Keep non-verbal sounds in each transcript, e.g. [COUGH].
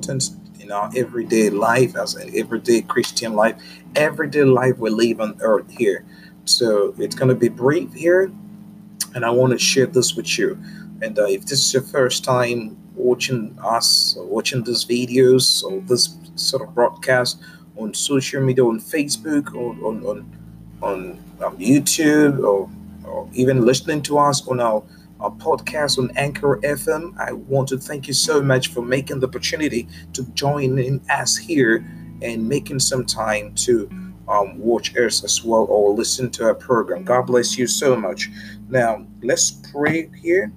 important in our everyday life as an everyday Christian life, everyday life we live on earth here. So it's going to be brief here, and I want to share this with you. And uh, if this is your first time watching us, watching these videos, or this sort of broadcast on social media, on Facebook, or on on on um, YouTube, or, or even listening to us on our our podcast on Anchor FM. I want to thank you so much for making the opportunity to join in us here and making some time to um, watch us as well or listen to our program. God bless you so much. Now, let's pray here.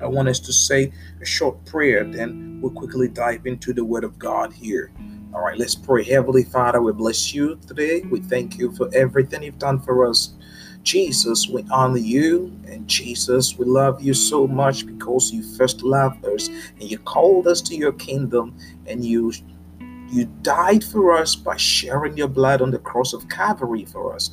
I want us to say a short prayer, then we'll quickly dive into the Word of God here. All right, let's pray. Heavenly Father, we bless you today. We thank you for everything you've done for us. Jesus, we honor you. And Jesus, we love you so much because you first loved us and you called us to your kingdom and you you died for us by sharing your blood on the cross of Calvary for us.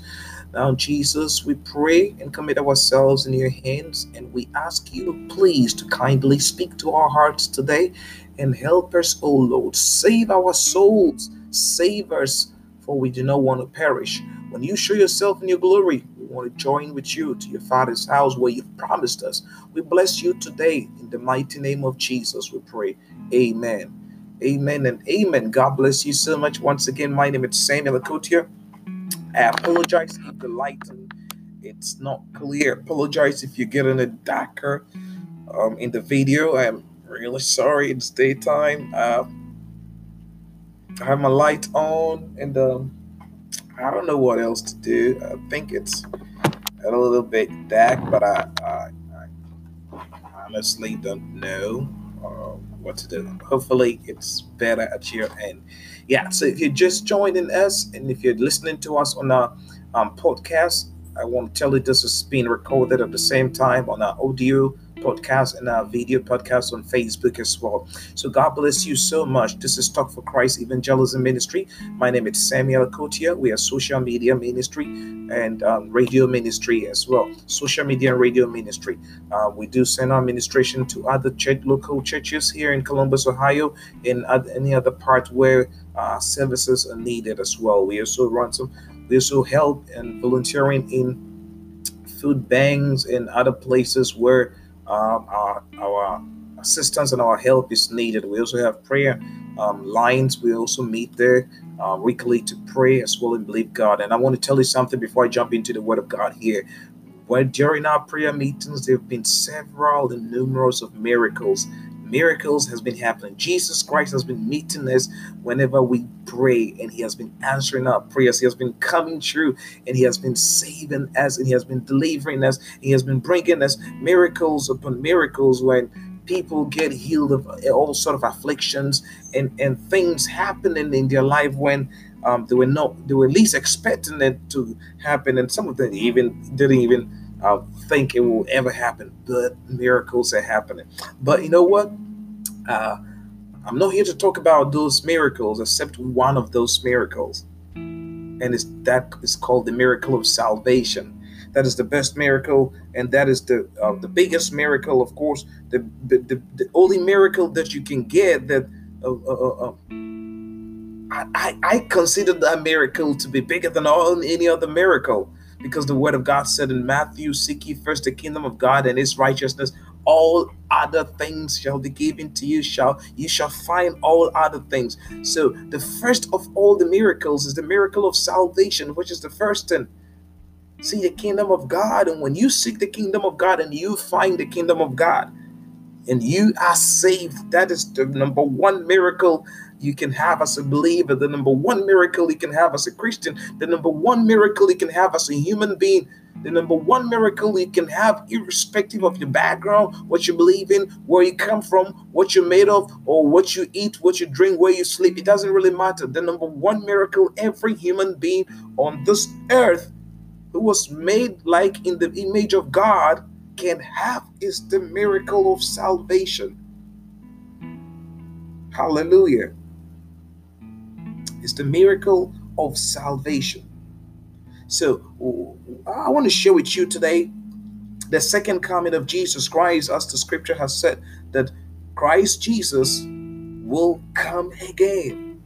Now, Jesus, we pray and commit ourselves in your hands, and we ask you, please, to kindly speak to our hearts today and help us, oh Lord. Save our souls, save us, for we do not want to perish. When you show yourself in your glory, want to join with you to your Father's house where you've promised us. We bless you today in the mighty name of Jesus. We pray. Amen. Amen and amen. God bless you so much. Once again, my name is Samuel Akotia. I apologize if the light it's not clear. Apologize if you're getting it darker um, in the video. I'm really sorry. It's daytime. Uh, I have my light on, and um, I don't know what else to do. I think it's a little bit dark, but I, I, I honestly don't know. Um, what to do. Hopefully, it's better at your end. Yeah, so if you're just joining us and if you're listening to us on our um, podcast, I want to tell you this is being recorded at the same time on our audio podcast and our video podcast on Facebook as well. So God bless you so much. This is Talk for Christ Evangelism Ministry. My name is Samuel Akotia. We are social media ministry and um, radio ministry as well. Social media and radio ministry. Uh, we do send our administration to other church, local churches here in Columbus, Ohio, in other, any other part where uh, services are needed as well. We also run some. We also help and volunteering in food banks and other places where um, our, our assistance and our help is needed. We also have prayer um, lines. We also meet there uh, weekly to pray as well and believe God. And I want to tell you something before I jump into the Word of God here. Where during our prayer meetings, there have been several and numerous of miracles miracles has been happening. Jesus Christ has been meeting us whenever we pray, and He has been answering our prayers. He has been coming through, and He has been saving us, and He has been delivering us. He has been bringing us miracles upon miracles when people get healed of all sort of afflictions and and things happening in their life when um, they were not they were least expecting it to happen, and some of them even didn't even uh, think it will ever happen, but miracles are happening. But you know what? Uh, I'm not here to talk about those miracles, except one of those miracles, and it's that is called the miracle of salvation. That is the best miracle, and that is the uh, the biggest miracle, of course. The, the the, the only miracle that you can get that. Uh, uh, uh I, I consider that miracle to be bigger than all any other miracle because the word of God said in Matthew, Seek ye first the kingdom of God and his righteousness, all other things shall be given to you shall you shall find all other things. So the first of all the miracles is the miracle of salvation which is the first thing. See the kingdom of god and when you seek the kingdom of god and you find the kingdom of god and you are saved that is the number one miracle you can have as a believer, the number one miracle you can have as a Christian, the number one miracle you can have as a human being, the number one miracle you can have, irrespective of your background, what you believe in, where you come from, what you're made of, or what you eat, what you drink, where you sleep. It doesn't really matter. The number one miracle every human being on this earth who was made like in the image of God can have is the miracle of salvation. Hallelujah is the miracle of salvation. So I want to share with you today the second coming of Jesus Christ, as the scripture has said, that Christ Jesus will come again.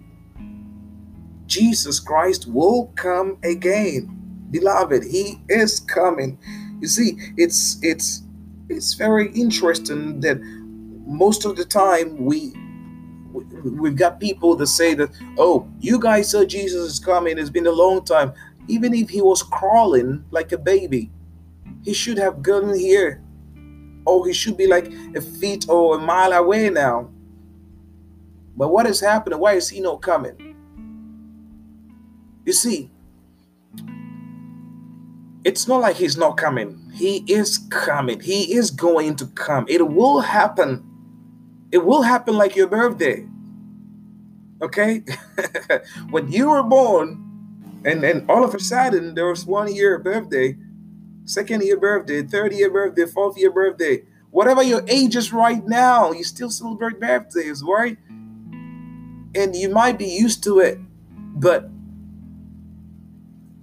Jesus Christ will come again. Beloved, he is coming. You see, it's it's it's very interesting that most of the time we we've got people that say that oh you guys said jesus is coming it's been a long time. Even if he was crawling like a baby he should have gotten here. Or he should be like a feet or a mile away now. But what is happening? Why is he not coming? You see it's not like he's not coming. He is coming. He is going to come. It will happen it will happen like your birthday. Okay? [LAUGHS] when you were born, and then all of a sudden there was one year birthday, second year birthday, third year birthday, fourth year birthday, whatever your age is right now, you still celebrate birthdays, right? And you might be used to it, but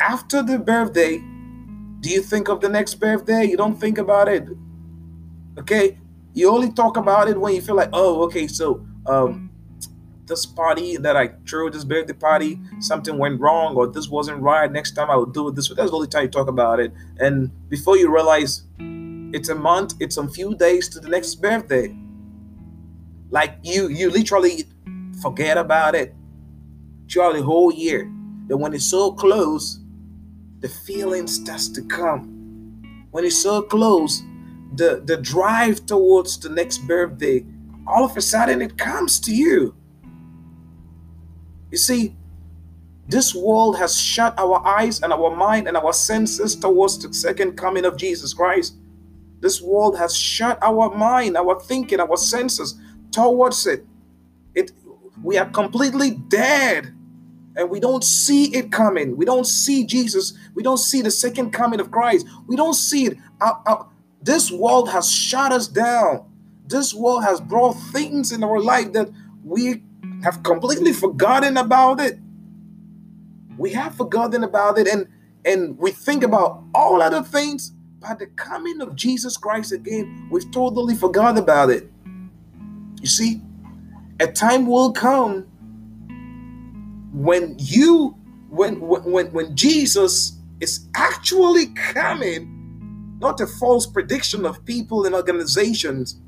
after the birthday, do you think of the next birthday? You don't think about it. Okay? You only talk about it when you feel like, oh, okay, so um, this party that I threw, this birthday party, something went wrong, or this wasn't right. Next time I will do it this way. That's the only time you talk about it. And before you realize it's a month, it's a few days to the next birthday. Like you, you literally forget about it throughout the whole year. That when it's so close, the feeling starts to come. When it's so close, the the drive towards the next birthday all of a sudden it comes to you you see this world has shut our eyes and our mind and our senses towards the second coming of Jesus Christ. This world has shut our mind, our thinking, our senses towards it. It we are completely dead and we don't see it coming. We don't see Jesus. We don't see the second coming of Christ. We don't see it. Our, our, this world has shut us down. This world has brought things in our life that we have completely forgotten about it. We have forgotten about it and and we think about all other things, but the coming of Jesus Christ again, we've totally forgot about it. You see, a time will come when you when when when Jesus is actually coming not a false prediction of people and organizations.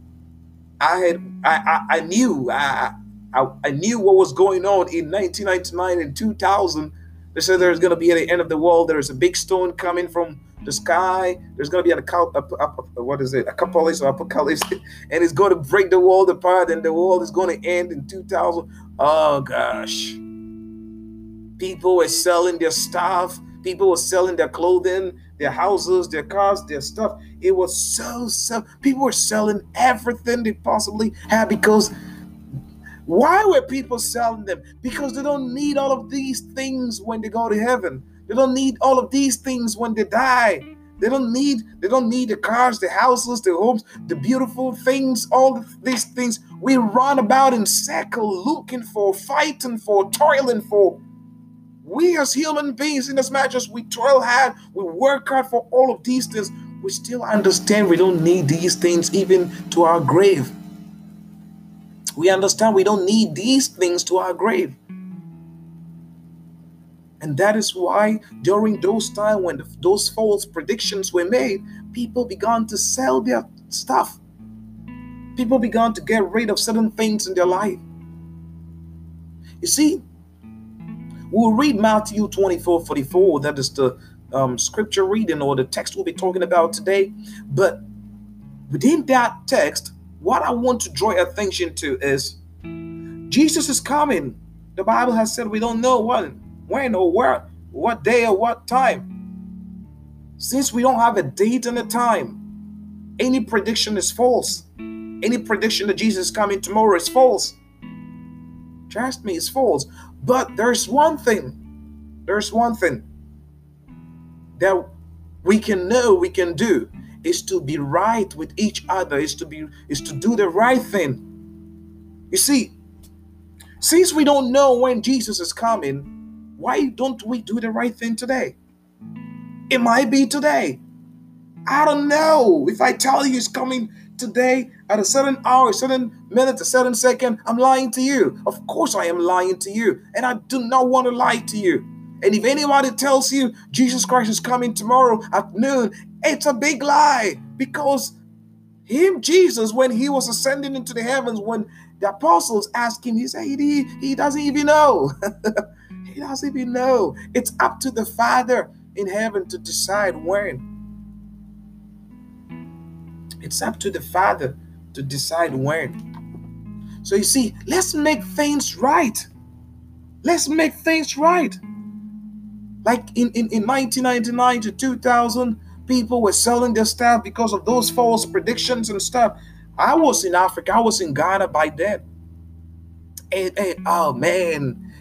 I had I I, I knew I, I I knew what was going on in 1999 and 2000. They said there's going to be at the end of the world. There's a big stone coming from the sky. There's going to be an a, a, a what is it? A apocalypse or apocalypse, [LAUGHS] and it's going to break the world apart, and the world is going to end in 2000. Oh gosh, people were selling their stuff. People were selling their clothing their houses, their cars, their stuff. It was so, so, people were selling everything they possibly had because why were people selling them? Because they don't need all of these things when they go to heaven. They don't need all of these things when they die. They don't need they don't need the cars, the houses, the homes, the beautiful things, all these things. We run about in circle looking for, fighting for, toiling for. We as human beings, in as much as we toil hard, we work hard for all of these things, we still understand we don't need these things even to our grave. We understand we don't need these things to our grave. And that is why during those times when those false predictions were made, people began to sell their stuff. People began to get rid of certain things in their life. You see, We'll read Matthew 24 44. That is the um, scripture reading or the text we'll be talking about today. But within that text, what I want to draw attention to is Jesus is coming. The Bible has said we don't know when, when or where, what day or what time. Since we don't have a date and a time, any prediction is false. Any prediction that Jesus is coming tomorrow is false. Trust me, it's false. But there's one thing, there's one thing that we can know, we can do, is to be right with each other, is to be is to do the right thing. You see, since we don't know when Jesus is coming, why don't we do the right thing today? It might be today. I don't know. If I tell you it's coming today at a certain hour, a certain minute, a certain second, I'm lying to you. Of course, I am lying to you. And I do not want to lie to you. And if anybody tells you Jesus Christ is coming tomorrow at noon, it's a big lie because him, Jesus, when he was ascending into the heavens, when the apostles asked him, he said he, he doesn't even know. [LAUGHS] he doesn't even know. It's up to the Father in heaven to decide when. It's up to the Father to decide when. So you see, let's make things right. Let's make things right. Like in, in, in 1999 to 2000, people were selling their stuff because of those false predictions and stuff. I was in Africa, I was in Ghana by then. And, and oh man,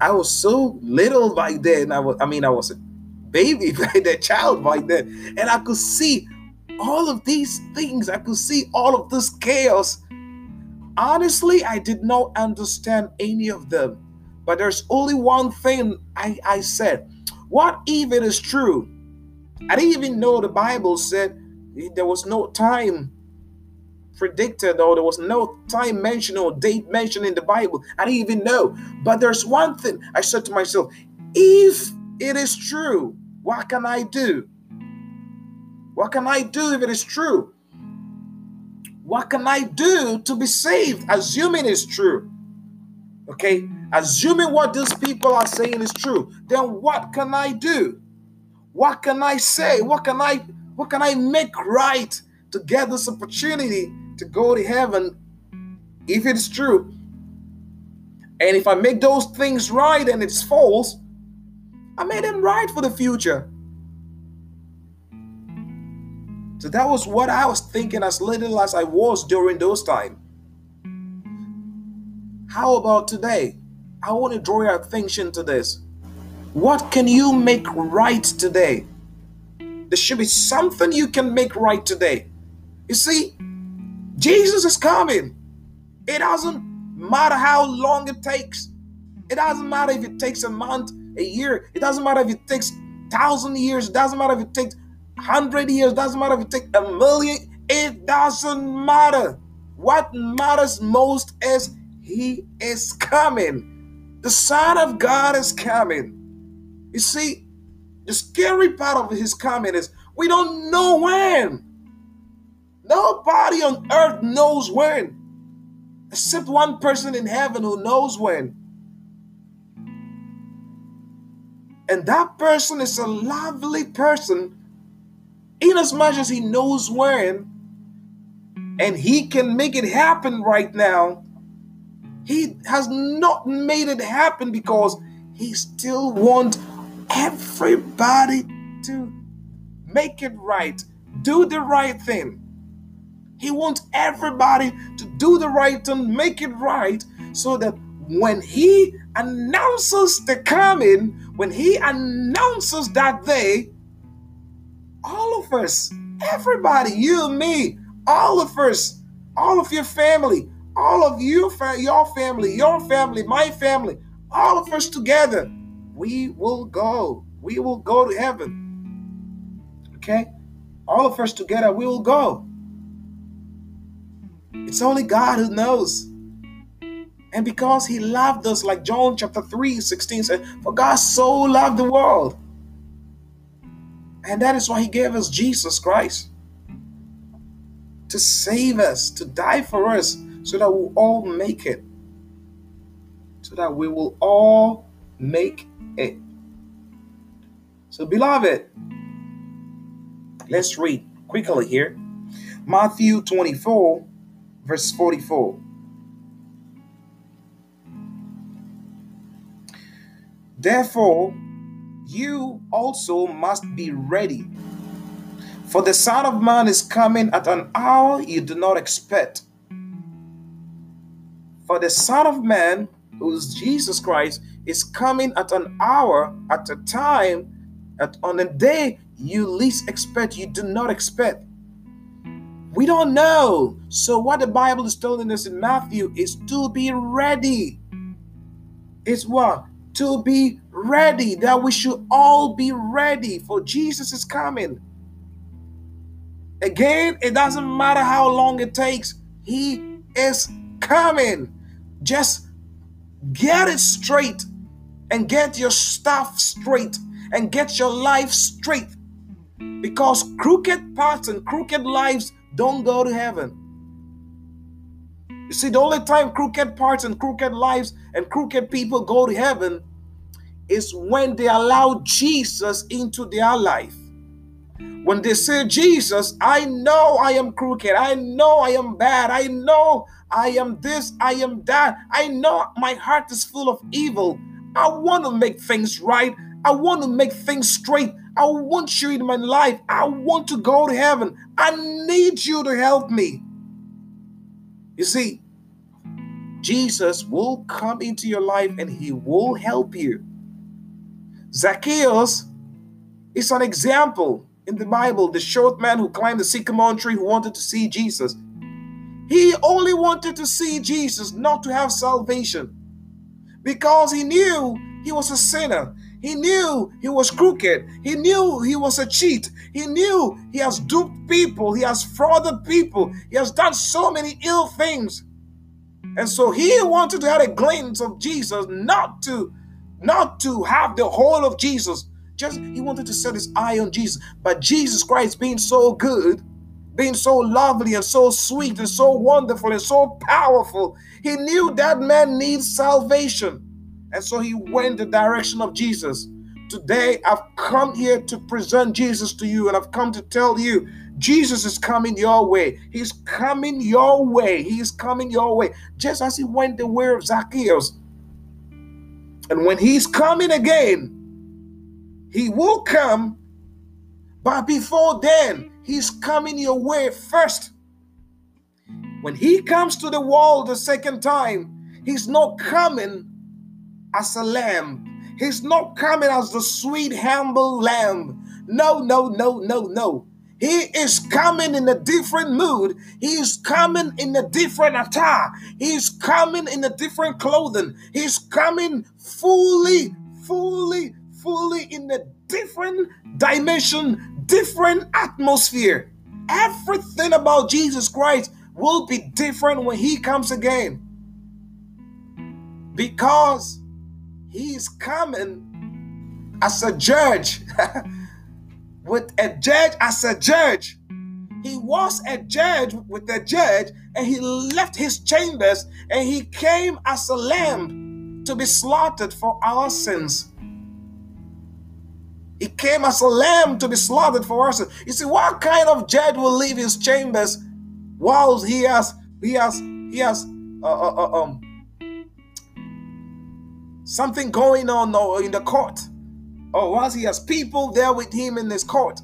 I was so little by then. I was, I mean, I was a baby [LAUGHS] by then, child by then, and I could see all of these things. I could see all of this chaos. Honestly, I did not understand any of them. But there's only one thing I, I said. What if it is true? I didn't even know the Bible said there was no time predicted or there was no time mentioned or date mentioned in the Bible. I didn't even know. But there's one thing I said to myself if it is true, what can I do? What can I do if it is true? What can I do to be saved? Assuming it's true. Okay, assuming what these people are saying is true, then what can I do? What can I say? What can I what can I make right to get this opportunity to go to heaven if it's true? And if I make those things right and it's false, I made them right for the future. So that was what I was thinking as little as I was during those times. How about today? I want to draw your attention to this. What can you make right today? There should be something you can make right today. You see, Jesus is coming. It doesn't matter how long it takes. It doesn't matter if it takes a month, a year. It doesn't matter if it takes thousand years. It doesn't matter if it takes hundred years, doesn't matter if it takes a million, it doesn't matter. What matters most is he is coming. The Son of God is coming. You see, the scary part of his coming is we don't know when. Nobody on earth knows when, except one person in heaven who knows when. And that person is a lovely person inasmuch as he knows when and he can make it happen right now, he has not made it happen because he still wants everybody to make it right, do the right thing. He wants everybody to do the right thing, make it right, so that when he announces the coming, when he announces that day, all of us, everybody, you, me, all of us, all of your family, all of you, your family, your family, my family, all of us together, we will go. We will go to heaven. Okay? All of us together, we will go. It's only God who knows. And because he loved us, like John chapter 3, 16 said, For God so loved the world and that is why he gave us Jesus Christ to save us, to die for us, so that we'll all make it. So that we will all make it. So, beloved, let's read quickly here Matthew 24, verse 44. Therefore, you also must be ready. For the Son of Man is coming at an hour you do not expect. For the Son of Man, who is Jesus Christ, is coming at an hour, at a time, at, on a day you least expect, you do not expect. We don't know. So, what the Bible is telling us in Matthew is to be ready. It's what? To be ready, that we should all be ready for Jesus is coming. Again, it doesn't matter how long it takes, He is coming. Just get it straight and get your stuff straight and get your life straight because crooked paths and crooked lives don't go to heaven. You see, the only time crooked parts and crooked lives and crooked people go to heaven is when they allow Jesus into their life. When they say, Jesus, I know I am crooked. I know I am bad. I know I am this. I am that. I know my heart is full of evil. I want to make things right. I want to make things straight. I want you in my life. I want to go to heaven. I need you to help me. You see, Jesus will come into your life and he will help you. Zacchaeus is an example in the Bible, the short man who climbed the sycamore tree who wanted to see Jesus. He only wanted to see Jesus, not to have salvation, because he knew he was a sinner. He knew he was crooked. He knew he was a cheat. He knew he has duped people. He has frauded people. He has done so many ill things. And so he wanted to have a glimpse of Jesus, not to not to have the whole of Jesus. Just he wanted to set his eye on Jesus. But Jesus Christ being so good, being so lovely and so sweet and so wonderful and so powerful, he knew that man needs salvation. And so he went the direction of Jesus. Today, I've come here to present Jesus to you, and I've come to tell you Jesus is coming your way. He's coming your way. He is coming your way, just as he went the way of Zacchaeus. And when he's coming again, he will come, but before then, he's coming your way first. When he comes to the wall the second time, he's not coming as a lamb. He's not coming as the sweet, humble lamb. No, no, no, no, no. He is coming in a different mood. He is coming in a different attire. He is coming in a different clothing. He's coming fully, fully, fully in a different dimension, different atmosphere. Everything about Jesus Christ will be different when he comes again. Because he's coming as a judge, [LAUGHS] with a judge as a judge. He was a judge with a judge, and he left his chambers and he came as a lamb to be slaughtered for our sins. He came as a lamb to be slaughtered for sins. You see, what kind of judge will leave his chambers while he has he has he has uh, uh, uh, um something going on in the court, or once he has people there with him in his court,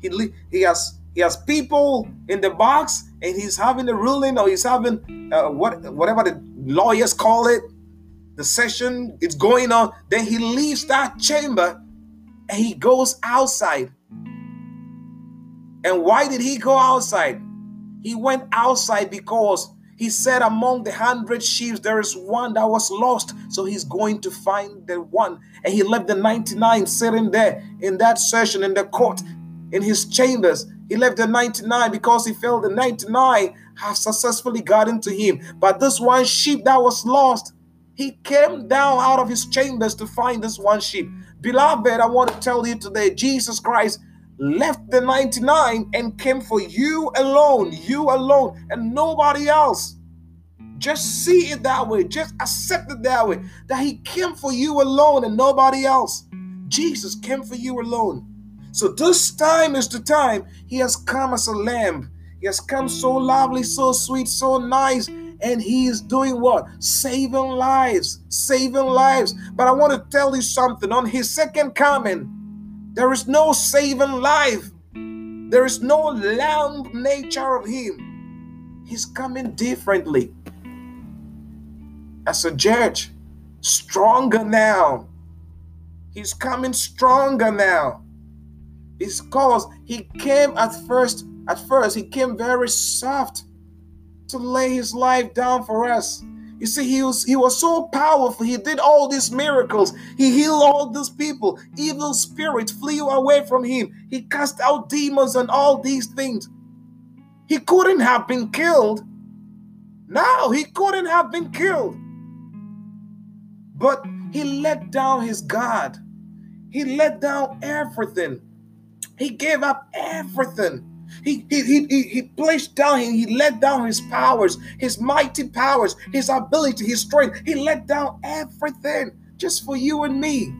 he he has he has people in the box and he's having the ruling or he's having uh, what whatever the lawyers call it, the session it's going on. Then he leaves that chamber and he goes outside. And why did he go outside? He went outside because he said, Among the hundred sheep, there is one that was lost. So he's going to find the one. And he left the 99 sitting there in that session in the court, in his chambers. He left the 99 because he felt the 99 have successfully gotten to him. But this one sheep that was lost, he came down out of his chambers to find this one sheep. Beloved, I want to tell you today, Jesus Christ left the 99 and came for you alone, you alone, and nobody else. Just see it that way. Just accept it that way. That He came for you alone and nobody else. Jesus came for you alone. So this time is the time He has come as a lamb. He has come so lovely, so sweet, so nice. And He is doing what? Saving lives. Saving lives. But I want to tell you something. On His second coming, there is no saving life. There is no lamb nature of him. He's coming differently. As a judge, stronger now. He's coming stronger now. Because he came at first, at first, he came very soft to lay his life down for us. You see, he was he was so powerful. He did all these miracles. He healed all these people. Evil spirits flew away from him. He cast out demons and all these things. He couldn't have been killed. No, he couldn't have been killed. But he let down his God. He let down everything. He gave up everything. He, he, he, he, placed down, he, he let down his powers, his mighty powers, his ability, his strength. He let down everything just for you and me.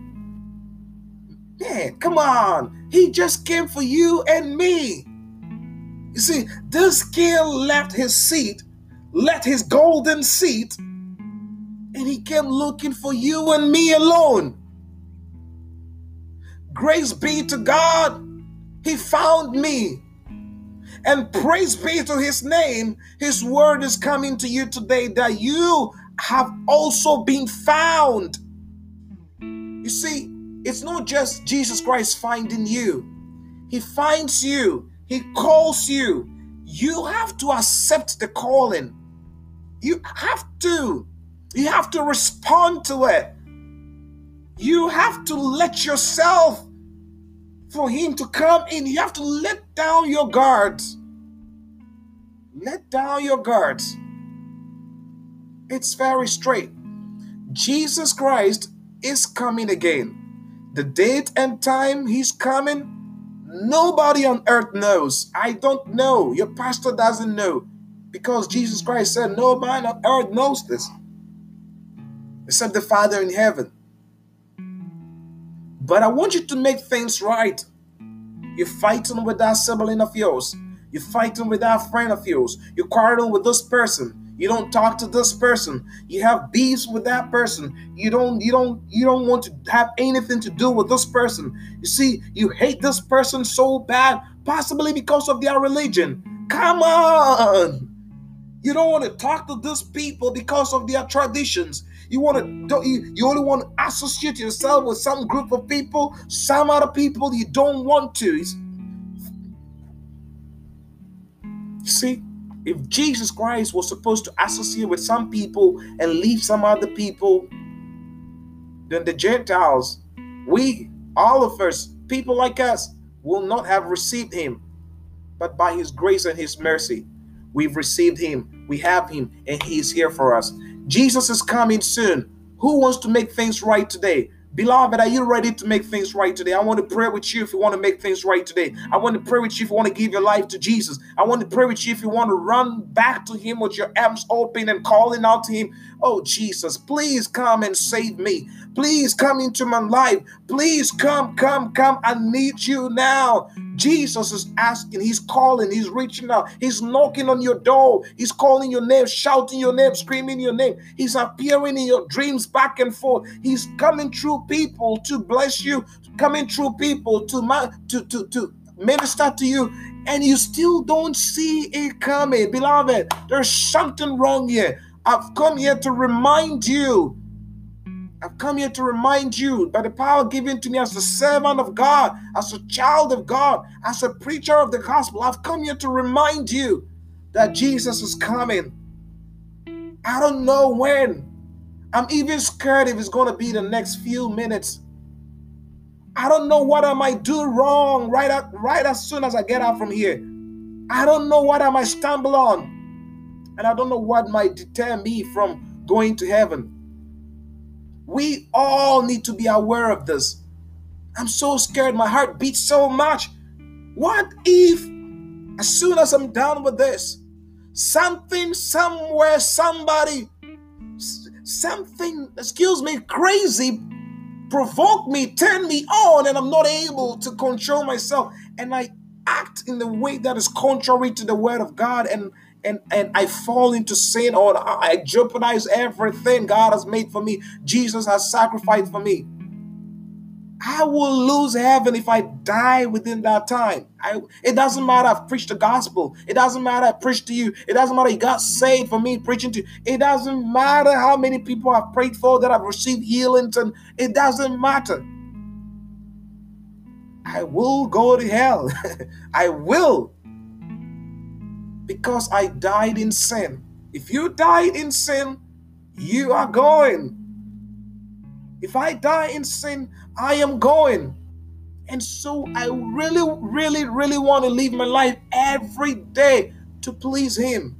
Man, come on. He just came for you and me. You see, this king left his seat, left his golden seat, and he came looking for you and me alone. Grace be to God. He found me. And praise be to his name. His word is coming to you today that you have also been found. You see, it's not just Jesus Christ finding you, He finds you, He calls you. You have to accept the calling. You have to. You have to respond to it. You have to let yourself for him to come in. You have to let down your guards. Let down your guards. It's very straight. Jesus Christ is coming again. The date and time he's coming, nobody on earth knows. I don't know. Your pastor doesn't know. Because Jesus Christ said, Nobody on earth knows this except the Father in heaven. But I want you to make things right. You're fighting with that sibling of yours. You're fighting with that friend of yours. You're quarreling with this person. You don't talk to this person. You have beefs with that person. You don't you don't you don't want to have anything to do with this person. You see, you hate this person so bad, possibly because of their religion. Come on. You don't want to talk to these people because of their traditions. You want to don't you, you only want to associate yourself with some group of people, some other people you don't want to. You see, if Jesus Christ was supposed to associate with some people and leave some other people, then the Gentiles, we, all of us, people like us, will not have received him. But by his grace and his mercy, we've received him, we have him, and he is here for us. Jesus is coming soon. Who wants to make things right today? Beloved, are you ready to make things right today? I want to pray with you if you want to make things right today. I want to pray with you if you want to give your life to Jesus. I want to pray with you if you want to run back to Him with your arms open and calling out to Him. Oh, Jesus, please come and save me. Please come into my life. Please come, come, come. I need you now. Jesus is asking, He's calling, He's reaching out, He's knocking on your door, He's calling your name, shouting your name, screaming your name. He's appearing in your dreams back and forth. He's coming through people to bless you, coming through people to, to, to, to minister to you, and you still don't see it coming. Beloved, there's something wrong here. I've come here to remind you I've come here to remind you by the power given to me as a servant of God, as a child of God, as a preacher of the gospel. I've come here to remind you that Jesus is coming. I don't know when. I'm even scared if it's going to be the next few minutes. I don't know what I might do wrong right, at, right as soon as I get out from here. I don't know what I might stumble on. And I don't know what might deter me from going to heaven. We all need to be aware of this. I'm so scared. My heart beats so much. What if, as soon as I'm done with this, something, somewhere, somebody, something, excuse me, crazy provoke me, turn me on, and I'm not able to control myself, and I act in the way that is contrary to the word of God, and and and I fall into sin or I jeopardize everything God has made for me, Jesus has sacrificed for me. I will lose heaven if I die within that time. I, it doesn't matter I've preached the gospel. It doesn't matter I preached to you. It doesn't matter you got saved for me preaching to you. It doesn't matter how many people I've prayed for that I've received healings. And it doesn't matter. I will go to hell. [LAUGHS] I will because I died in sin. If you died in sin, you are going. If I die in sin, I am going. And so I really, really, really want to live my life every day to please Him.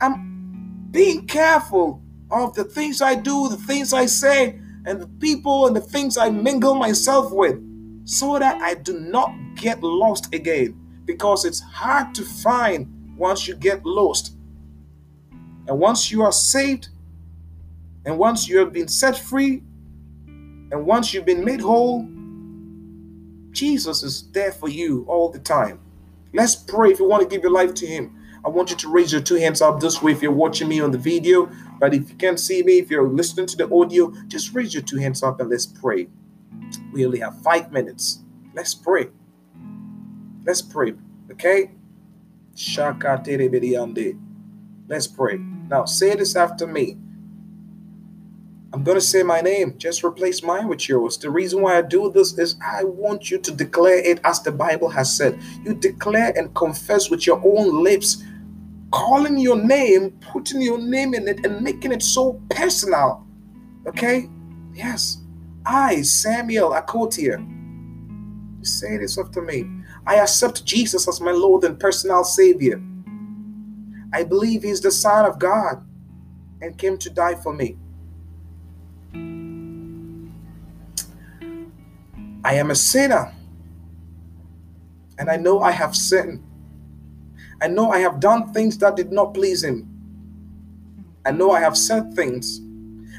I'm being careful of the things I do, the things I say, and the people and the things I mingle myself with so that I do not get lost again because it's hard to find once you get lost. And once you are saved, and once you have been set free, and once you've been made whole, Jesus is there for you all the time. Let's pray if you want to give your life to Him. I want you to raise your two hands up this way if you're watching me on the video. But if you can't see me, if you're listening to the audio, just raise your two hands up and let's pray. We only have five minutes. Let's pray. Let's pray. Okay? Let's pray. Now say this after me. I'm going to say my name. Just replace mine with yours. The reason why I do this is I want you to declare it as the Bible has said. You declare and confess with your own lips, calling your name, putting your name in it, and making it so personal. Okay? Yes. I, Samuel Akotia, say this after me. I accept Jesus as my Lord and personal Savior. I believe He's the Son of God and came to die for me. I am a sinner and I know I have sinned. I know I have done things that did not please Him. I know I have said things.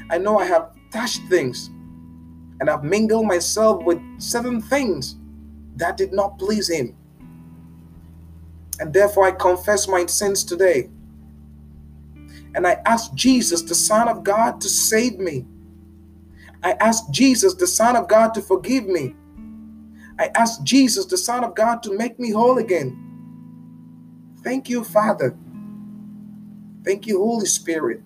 I know I have touched things and I've mingled myself with certain things that did not please him. And therefore, I confess my sins today. And I ask Jesus, the Son of God, to save me. I ask Jesus, the Son of God, to forgive me. I ask Jesus, the Son of God, to make me whole again. Thank you, Father. Thank you, Holy Spirit.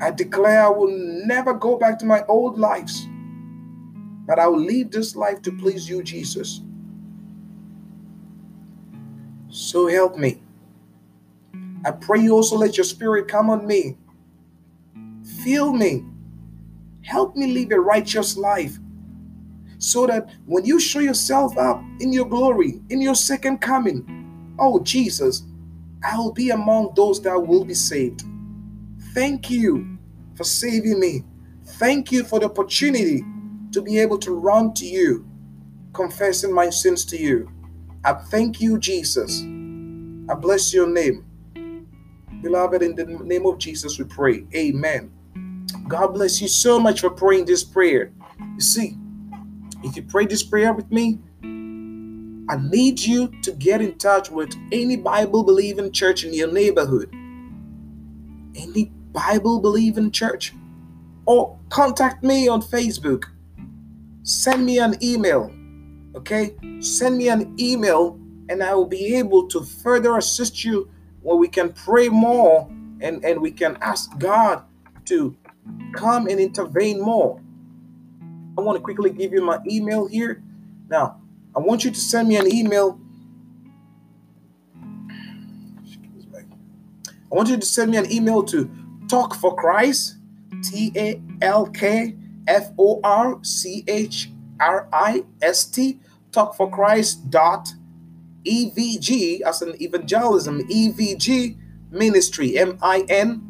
I declare I will never go back to my old lives, but I will lead this life to please you, Jesus. So help me. I pray you also let your spirit come on me. Fill me. Help me live a righteous life so that when you show yourself up in your glory, in your second coming, oh Jesus, I will be among those that will be saved. Thank you for saving me. Thank you for the opportunity to be able to run to you, confessing my sins to you. I thank you, Jesus. I bless your name. Beloved, in the name of Jesus, we pray. Amen. God bless you so much for praying this prayer. You see, if you pray this prayer with me, I need you to get in touch with any Bible believing church in your neighborhood. Any Bible believing church or contact me on Facebook. Send me an email. Okay? Send me an email and I will be able to further assist you where we can pray more and, and we can ask God to come and intervene more. I want to quickly give you my email here. Now, I want you to send me an email. I want you to send me an email to Talk for Christ, T A L K F O R C H R I S T, Talk for Christ dot EVG as an evangelism, EVG ministry, M I N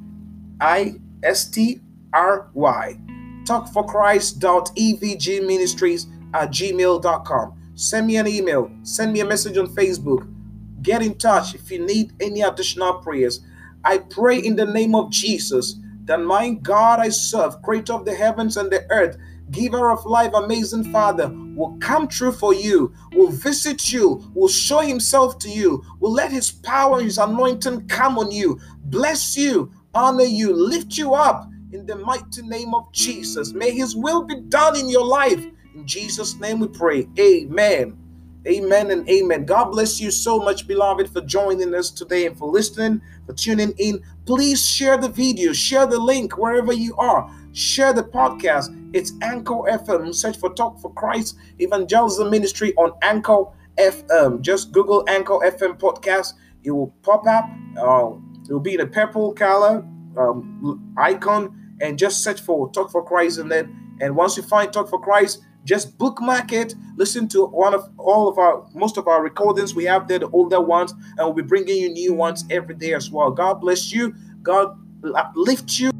I S T R Y. Talk for Christ ministries at gmail.com. Send me an email, send me a message on Facebook. Get in touch if you need any additional prayers. I pray in the name of Jesus that my God I serve, creator of the heavens and the earth, giver of life, amazing Father, will come true for you, will visit you, will show himself to you, will let his power, his anointing come on you, bless you, honor you, lift you up in the mighty name of Jesus. May his will be done in your life. In Jesus' name we pray. Amen. Amen and amen. God bless you so much, beloved, for joining us today and for listening, for tuning in. Please share the video, share the link wherever you are. Share the podcast. It's Anchor FM. Search for Talk for Christ Evangelism Ministry on Anchor FM. Just Google Anchor FM podcast. It will pop up. Uh, it will be the purple color um, icon, and just search for Talk for Christ, and then and once you find Talk for Christ, just bookmark it. Listen to one of all of our most of our recordings we have there, the older ones, and we'll be bringing you new ones every day as well. God bless you. God uplift you.